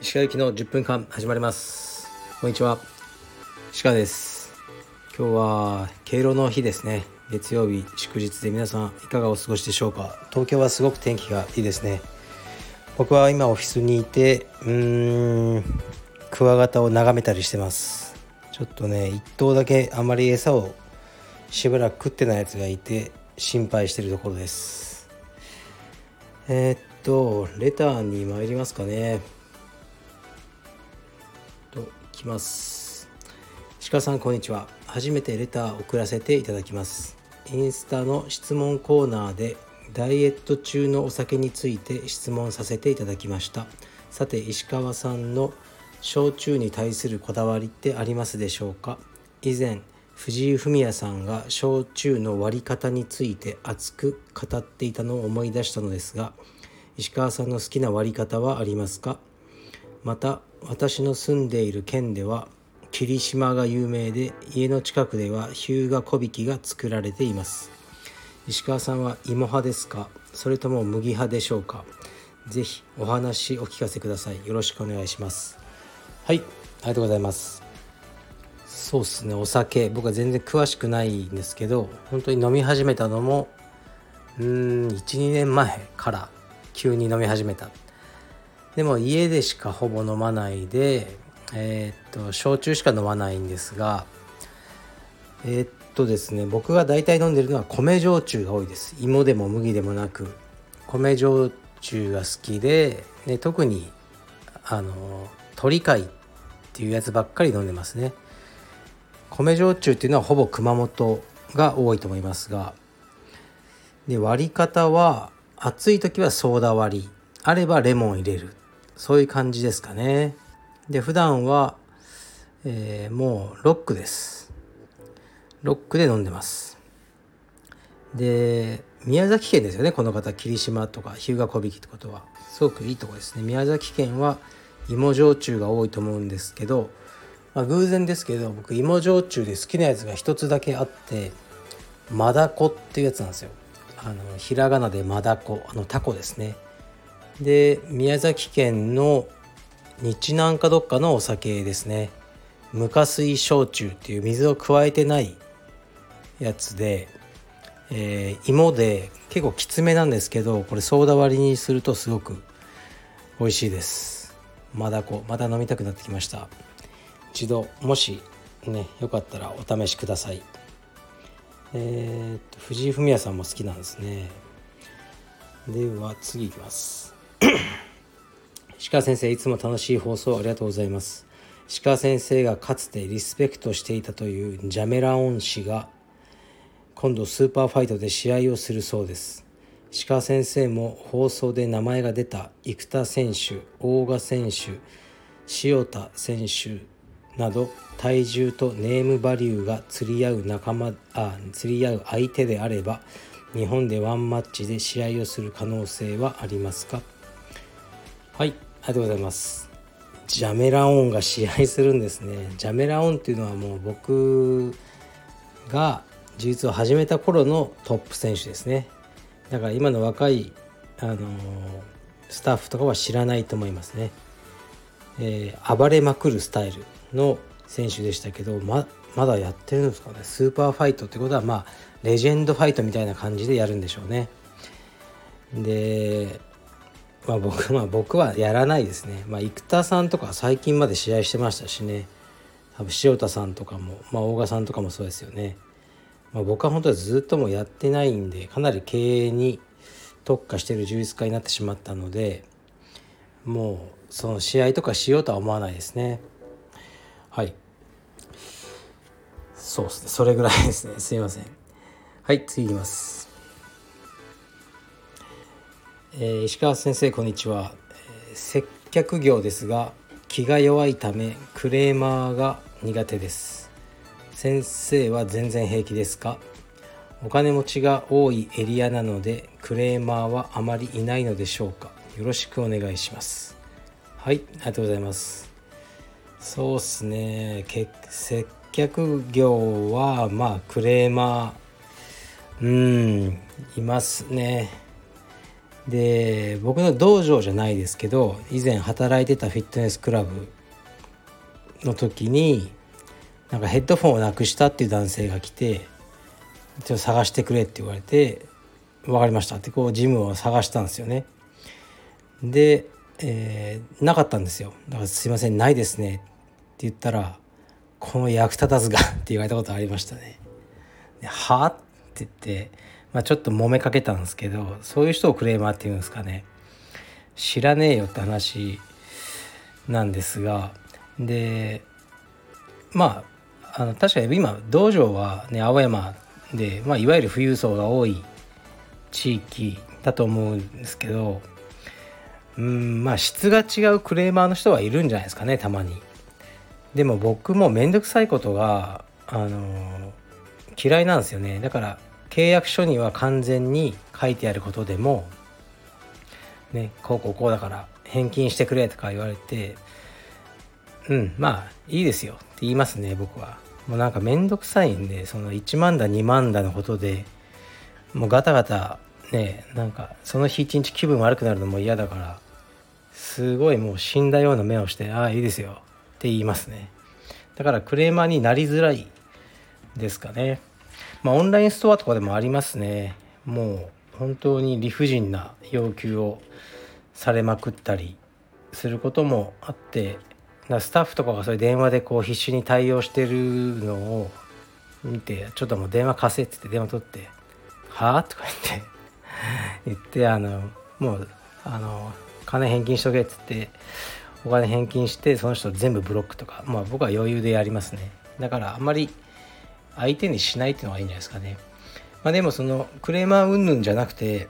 石川行きの10分間始まります。こんにちは。石川です。今日は敬老の日ですね。月曜日祝日で皆さんいかがお過ごしでしょうか。東京はすごく天気がいいですね。僕は今オフィスにいてうーんクワガタを眺めたりしてます。ちょっとね1頭だけあまり餌をしばらく食ってないやつがいて心配してるところです。えー、っとレターに参りますかね。ときます。鹿さんこんにちは。初めてレター送らせていただきます。インスタの質問コーナーでダイエット中のお酒について質問させていただきました。さて石川さんの焼酎に対するこだわりってありますでしょうか？以前藤井フミヤさんが焼酎の割り方について熱く語っていたのを思い出したのですが石川さんの好きな割り方はありますか？また私の住んでいる県では霧島が有名で家の近くでは日向小引が作られています。石川さんは芋派ですか？それとも麦派でしょうか？ぜひお話お聞かせください。よろしくお願いします。はいありがとうございます。そうっすね。お酒。僕は全然詳しくないんですけど本当に飲み始めたのもうん12年前から急に飲み始めた。でも家でしかほぼ飲まないでえー、っと焼酎しか飲まないんですがえー、っとですね僕が大体飲んでるのは米焼酎が多いです。芋でも麦でもなく。米焼酎が好きで、ね、特にあの鳥貝っていうやつばっかり飲んでますね。米焼酎っていうのはほぼ熊本が多いと思いますがで割り方は暑い時はソーダ割りあればレモン入れる。そういう感じですかね。で普段は、えー、もうロックです。ロックで飲んでます。で宮崎県ですよね。この方霧島とか日向小引ってことは。すごくいいとこですね。宮崎県は芋焼酎が多いと思うんですけど、まあ、偶然ですけど僕芋焼酎で好きなやつが一つだけあってマダコっていうやつなんですよ。あのひらがなでマダコあのタコですね。で宮崎県の日南かどっかのお酒ですね。無加水焼酎っていう水を加えてないやつで、えー、芋で結構きつめなんですけどこれソーダ割りにするとすごく美味しいです。マダコまた飲みたくなってきました。一度もしねよかったらお試しください。えー、っと藤井フミヤさんも好きなんですね。では次いきます。鹿先生いつも楽しい放送ありがとうございます。鹿先生がかつてリスペクトしていたというジャメラオン氏が今度スーパーファイトで試合をするそうです。鹿先生も放送で名前が出た生田選手大賀選手塩田選手など体重とネームバリューが釣り合う仲間あ釣り合う相手であれば日本でワンマッチで試合をする可能性はありますか？はいありがとうございます。ジャメラオンが試合するんですね。ジャメラオンっていうのはもう僕が柔術を始めた頃のトップ選手ですね。だから今の若いあのー、スタッフとかは知らないと思いますね、えー、暴れまくるスタイル。の選手でしたけどままだやってるんですかね。スーパーファイトってことはまあレジェンドファイトみたいな感じでやるんでしょうね。でまあ僕,、まあ、僕はやらないですね。まあ生田さんとか最近まで試合してましたしね。多分塩田さんとかも、まあ、大賀さんとかもそうですよね、まあ、僕は本当にずっともやってないんでかなり経営に特化してる充実家になってしまったのでもうその試合とかしようとは思わないですね。はい。そうですね。それぐらいですね。すいません。はい次いきます。えー、石川先生こんにちは、えー、接客業ですが気が弱いためクレーマーが苦手です。先生は全然平気ですか？お金持ちが多いエリアなのでクレーマーはあまりいないのでしょうか？よろしくお願いします。はいありがとうございます。そうっすね接客業はまあクレーマーうんいますねで僕の道場じゃないですけど以前働いてたフィットネスクラブの時になんかヘッドフォンをなくしたっていう男性が来て「ちょっと探してくれ」って言われて「分かりました」ってこうジムを探したんですよね。で、えー、なかったんですよ。だから「すいませんないですね」言ったら「この役立たずが」って言われたことありましたね。は？って言って、まあ、ちょっと揉めかけたんですけどそういう人をクレーマーっていうんですかね知らねえよって話なんですがでまああの確かに今道場はね青山で、まあ、いわゆる富裕層が多い地域だと思うんですけどうんまあ質が違うクレーマーの人はいるんじゃないですかねたまに。でも僕も面倒くさいことがあの嫌いなんですよね。だから契約書には完全に書いてあることでもねこうこうこうだから返金してくれとか言われてうんまあいいですよ。って言いますね僕は。もうなんかめんどくさいんでその1万だ2万だのことでもうガタガタねなんかその日一日気分悪くなるのも嫌だからすごいもう死んだような目をして「ああいいですよ」って言いますね。だからクレーマーになりづらいですかね。まあオンラインストアとかでもありますね。もう本当に理不尽な要求をされまくったりすることもあって。スタッフとかがそれ電話でこう必死に対応してるのを見てちょっともう電話貸せって言って電話取って「はあ?」とか言って言ってあのもうあの金返金しとけっつってお金返金してその人全部ブロックとかまあ僕は余裕でやりますねだからあんまり相手にしないっていうのがいいんじゃないですかねまあでもそのクレーマー云々じゃなくて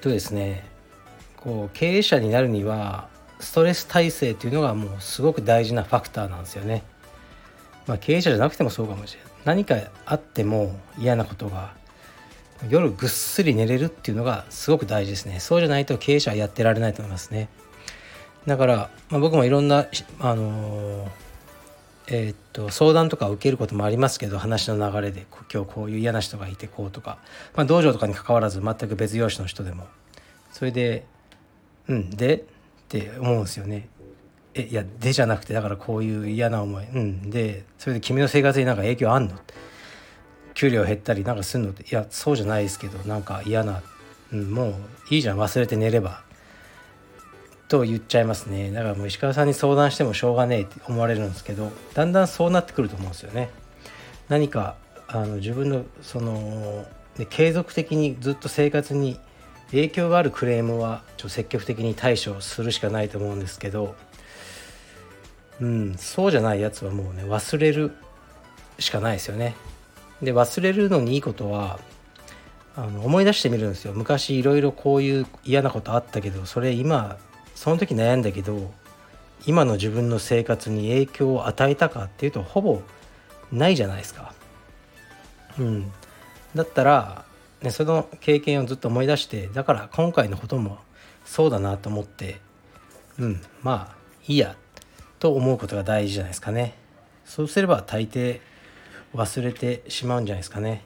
とですねこう経営者になるにはストレス耐性っていうのがもうすごく大事なファクターなんですよね。まあ、経営者じゃなくてもそうかもしれない。何かあっても嫌なことが夜ぐっすり寝れるっていうのがすごく大事ですね。そうじゃないと経営者はやってられないと思いますね。だから、まあ、僕もいろんな、あのー、えー、っと相談とか受けることもありますけど話の流れで今日こういう嫌な人がいてこうとか、まあ、道場とかにかかわらず全く別業種の人でも。それで「うんでって思うんですよね。えいやでじゃなくてだからこういう嫌な思いうんでそれで君の生活になんか影響あんの？給料減ったりなんかすんの？っていやそうじゃないですけどなんか嫌な、うん、もういいじゃん。忘れて寝れば。と言っちゃいますね。だからもう石川さんに相談してもしょうがねえって思われるんですけどだんだんそうなってくると思うんですよね。何かあの自分のその継続的にずっと生活に影響があるクレームはちょ積極的に対処するしかないと思うんですけど、うん、そうじゃないやつはもうね忘れるしかないですよね。で忘れるのにいいことはあの思い出してみるんですよ。昔いろいろこういう嫌なことあったけどそれ今その時悩んだけど今の自分の生活に影響を与えたかっていうとほぼないじゃないですか。うん、だったらでその経験をずっと思い出してだから今回のこともそうだなと思ってうんまあいいやと思うことが大事じゃないですかね。そうすれば大抵忘れてしまうんじゃないですかね、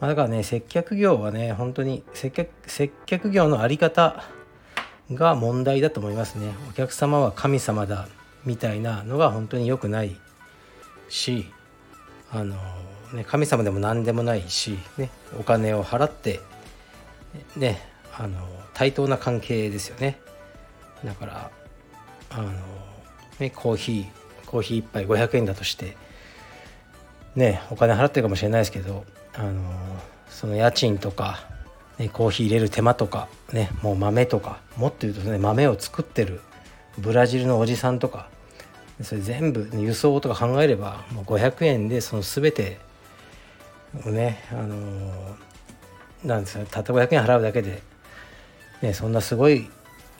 まあ、だからね接客業はね本当に接客接客業の在り方が問題だと思いますね。お客様は神様だみたいなのが本当に良くないしあのね、神様でも何でもないし、ね、お金を払ってねあの対等な関係ですよね。だからあの、ね、コーヒーコーヒー1杯500円だとしてねお金払ってるかもしれないですけどあのその家賃とか、ね、コーヒー入れる手間とか、ね、もう豆とかもっと言うとね豆を作ってるブラジルのおじさんとかそれ全部輸送とか考えればもう500円でその全てねあのなんですかたった500円払うだけで、ね、そんなすごい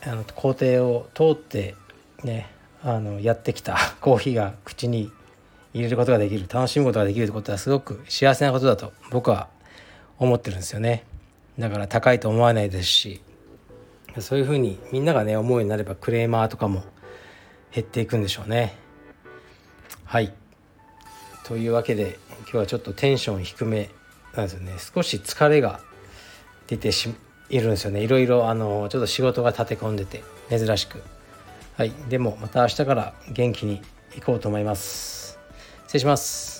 あの工程を通ってねあのやってきたコーヒーが口に入れることができる楽しむことができるってことはすごく幸せなことだと僕は思ってるんですよね。だから高いと思わないですしそういうふうにみんながね思うようになればクレーマーとかも減っていくんでしょうね。はい。というわけで今日はちょっとテンション低めなんですよね。少し疲れが出てしいるんですよね。いろいろあのちょっと仕事が立て込んでて珍しく。はい。でもまた明日から元気に行こうと思います。失礼します。